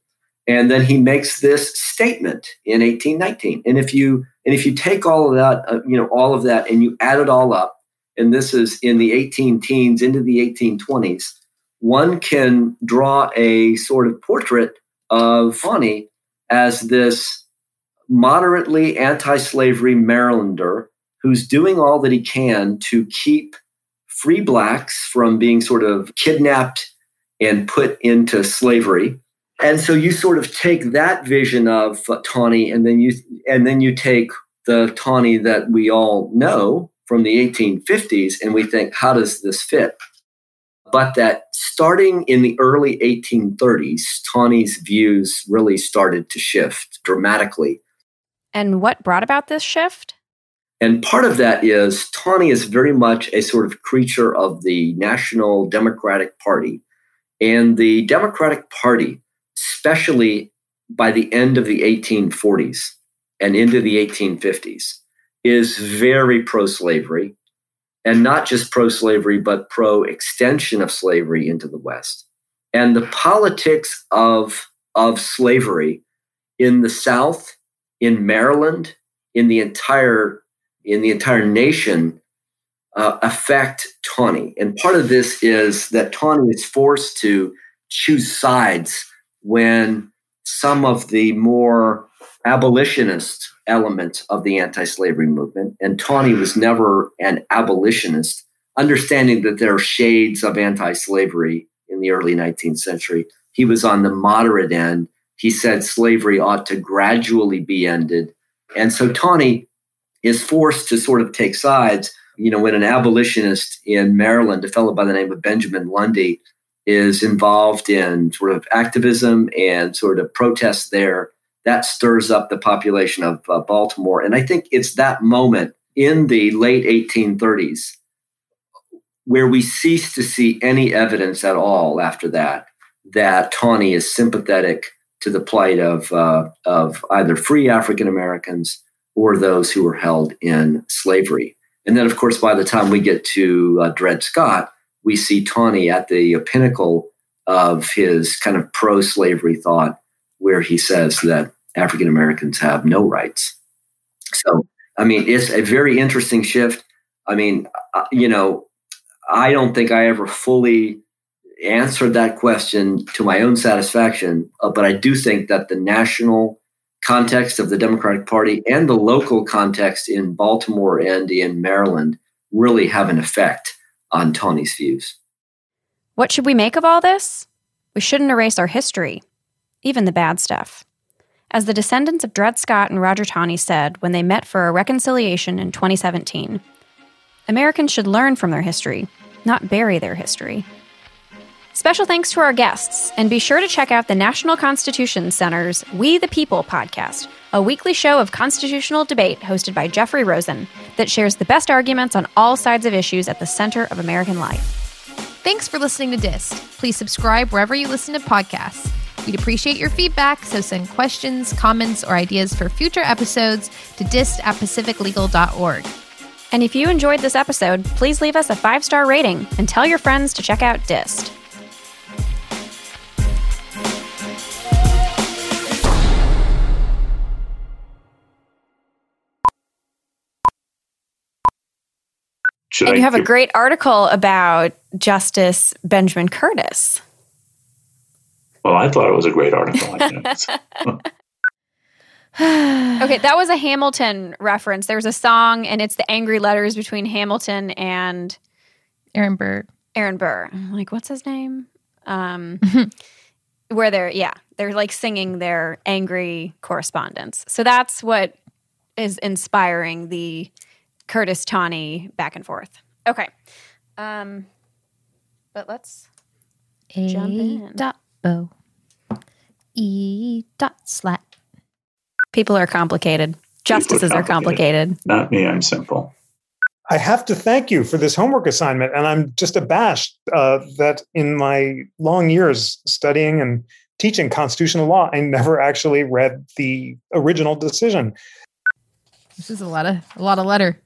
Speaker 13: And then he makes this statement in 1819. And if you and if you take all of that, uh, you know, all of that, and you add it all up, and this is in the 18 teens into the 1820s, one can draw a sort of portrait of Taney as this moderately anti slavery Marylander who's doing all that he can to keep free blacks from being sort of kidnapped and put into slavery. And so you sort of take that vision of Taney and then you and then you take the Taney that we all know from the 1850s and we think how does this fit? But that starting in the early 1830s, Taney's views really started to shift dramatically.
Speaker 2: And what brought about this shift?
Speaker 13: And part of that is Taney is very much a sort of creature of the National Democratic Party. And the Democratic Party, especially by the end of the 1840s and into the 1850s, is very pro slavery and not just pro slavery, but pro extension of slavery into the West. And the politics of, of slavery in the South, in Maryland, in the entire in the entire nation uh, affect Taney. And part of this is that Taney is forced to choose sides when some of the more abolitionist elements of the anti-slavery movement, and Taney was never an abolitionist, understanding that there are shades of anti-slavery in the early 19th century. He was on the moderate end. He said slavery ought to gradually be ended. And so Taney is forced to sort of take sides. You know, when an abolitionist in Maryland, a fellow by the name of Benjamin Lundy, is involved in sort of activism and sort of protests there, that stirs up the population of uh, Baltimore. And I think it's that moment in the late 1830s where we cease to see any evidence at all after that that Taney is sympathetic to the plight of, uh, of either free African Americans or those who were held in slavery. And then, of course, by the time we get to uh, Dred Scott, we see Taney at the pinnacle of his kind of pro slavery thought, where he says that African Americans have no rights. So, I mean, it's a very interesting shift. I mean, uh, you know, I don't think I ever fully answered that question to my own satisfaction, uh, but I do think that the national context of the Democratic Party and the local context in Baltimore and in Maryland really have an effect on Taney's views.
Speaker 2: What should we make of all this? We shouldn't erase our history, even the bad stuff. As the descendants of Dred Scott and Roger Taney said when they met for a reconciliation in 2017, Americans should learn from their history, not bury their history. Special thanks to our guests, and be sure to check out the National Constitution Center's We the People podcast, a weekly show of constitutional debate hosted by Jeffrey Rosen that shares the best arguments on all sides of issues at the center of American life.
Speaker 1: Thanks for listening to Dissed. Please subscribe wherever you listen to podcasts. We'd appreciate your feedback, so send questions, comments, or ideas for future episodes to dissed at pacificlegal.org.
Speaker 2: And if you enjoyed this episode, please leave us a five star rating and tell your friends to check out Dissed.
Speaker 9: Should
Speaker 2: and
Speaker 9: I
Speaker 2: you have a great article about Justice Benjamin Curtis.
Speaker 9: Well, I thought it was a great article.
Speaker 2: Okay, that was a Hamilton reference. There's a song, and it's the angry letters between Hamilton and
Speaker 1: Aaron Burr.
Speaker 2: Aaron Burr. I'm like, what's his name? Um, where they're yeah, they're like singing their angry correspondence. So that's what is inspiring the Curtis Taney back and forth. Okay. Um, but let's jump in.
Speaker 1: dot bow. E dot slat.
Speaker 2: People are complicated. Justices are complicated.
Speaker 9: Not me, I'm simple.
Speaker 8: I have to thank you for this homework assignment, and I'm just abashed uh, that in my long years studying and teaching constitutional law, I never actually read the original decision.
Speaker 1: This is a lot of a lot of letter.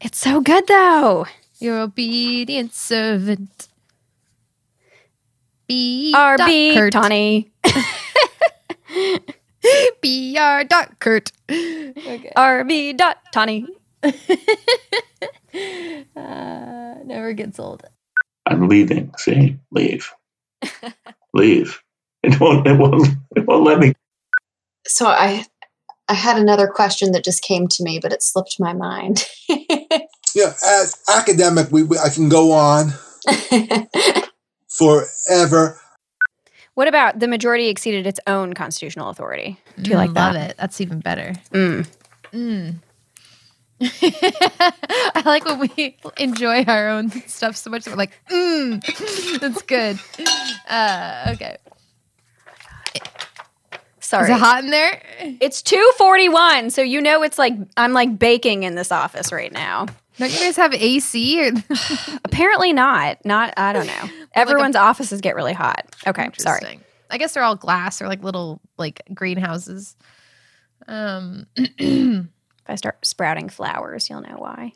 Speaker 2: It's so good though.
Speaker 1: Your obedient servant. B. R. B.
Speaker 2: RB
Speaker 1: Kurt.
Speaker 2: Taney.
Speaker 1: B. R. Dot Kurt. Okay.
Speaker 2: RB dot Taney.
Speaker 1: Uh, never gets old.
Speaker 9: I'm leaving. See, leave, leave. It won't. It won't. It won't let me.
Speaker 14: So I I had another question that just came to me, but it slipped my mind.
Speaker 7: Yeah, as academic, we, we I can go on forever.
Speaker 2: What about the majority exceeded its own constitutional authority? Do you like
Speaker 1: Mm, love it. That's even better.
Speaker 2: Mm.
Speaker 1: Mm. I like when we enjoy our own stuff so much that we're like, mm, that's good. Uh, okay.
Speaker 2: Sorry.
Speaker 1: Is it hot in there?
Speaker 2: It's 241, so you know it's like I'm like baking in this office right now.
Speaker 1: Don't you guys have AC?
Speaker 2: Apparently not. Not I don't know. Everyone's offices get really hot. Okay, sorry.
Speaker 1: Interesting. I guess they're all glass or like little like greenhouses. Um,
Speaker 2: If I start sprouting flowers, you'll know why.